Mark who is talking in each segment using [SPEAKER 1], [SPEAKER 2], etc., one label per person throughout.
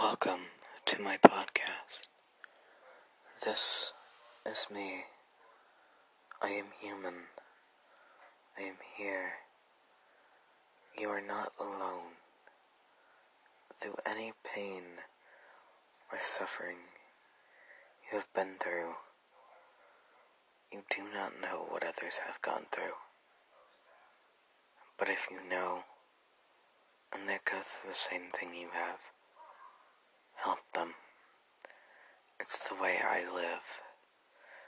[SPEAKER 1] Welcome to my podcast. This is me. I am human. I am here. You are not alone. Through any pain or suffering you have been through, you do not know what others have gone through. But if you know, and they go through the same thing you have, help them. It's the way I live.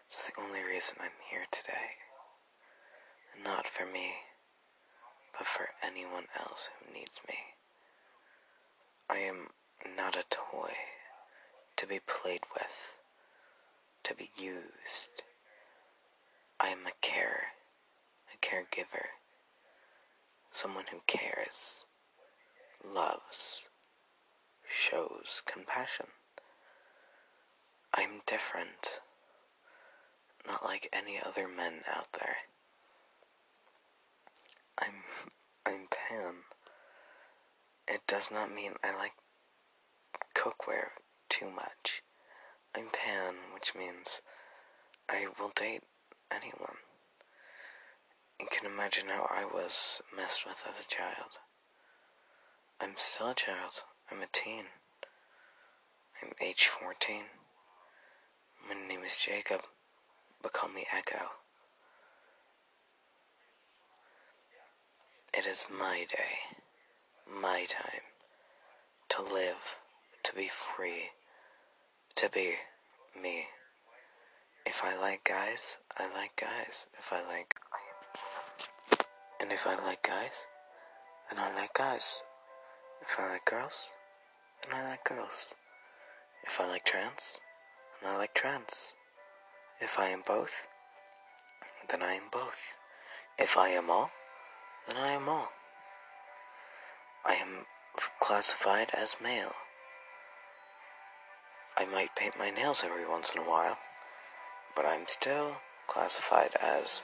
[SPEAKER 1] It's the only reason I'm here today. And not for me, but for anyone else who needs me. I am not a toy to be played with, to be used. I am a care, a caregiver, someone who cares, loves, shows compassion. I'm different, not like any other men out there. I'm I'm pan. It does not mean I like cookware too much. I'm pan, which means I will date anyone. You can imagine how I was messed with as a child. I'm still a child. I'm a teen. I'm age 14. My name is Jacob, but call me Echo. It is my day, my time, to live, to be free, to be me. If I like guys, I like guys. If I like. And if I like guys, then I like guys. If I like girls, then I like girls. If I like trans, then I like trans. If I am both, then I am both. If I am all, then I am all. I am classified as male. I might paint my nails every once in a while, but I'm still classified as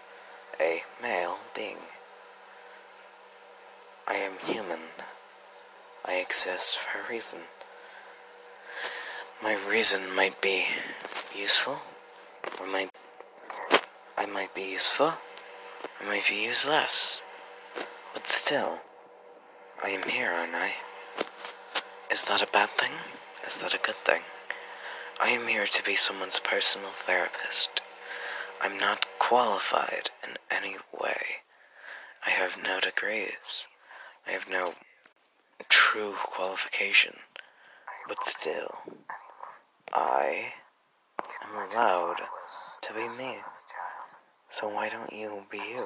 [SPEAKER 1] a male being. I am human. I exist for a reason. My reason might be useful, or might I might be useful, I might be useless. But still, I am here, aren't I? Is that a bad thing? Is that a good thing? I am here to be someone's personal therapist. I'm not qualified in any way. I have no degrees. I have no true qualification. But still, I am allowed to be me. So why don't you be you?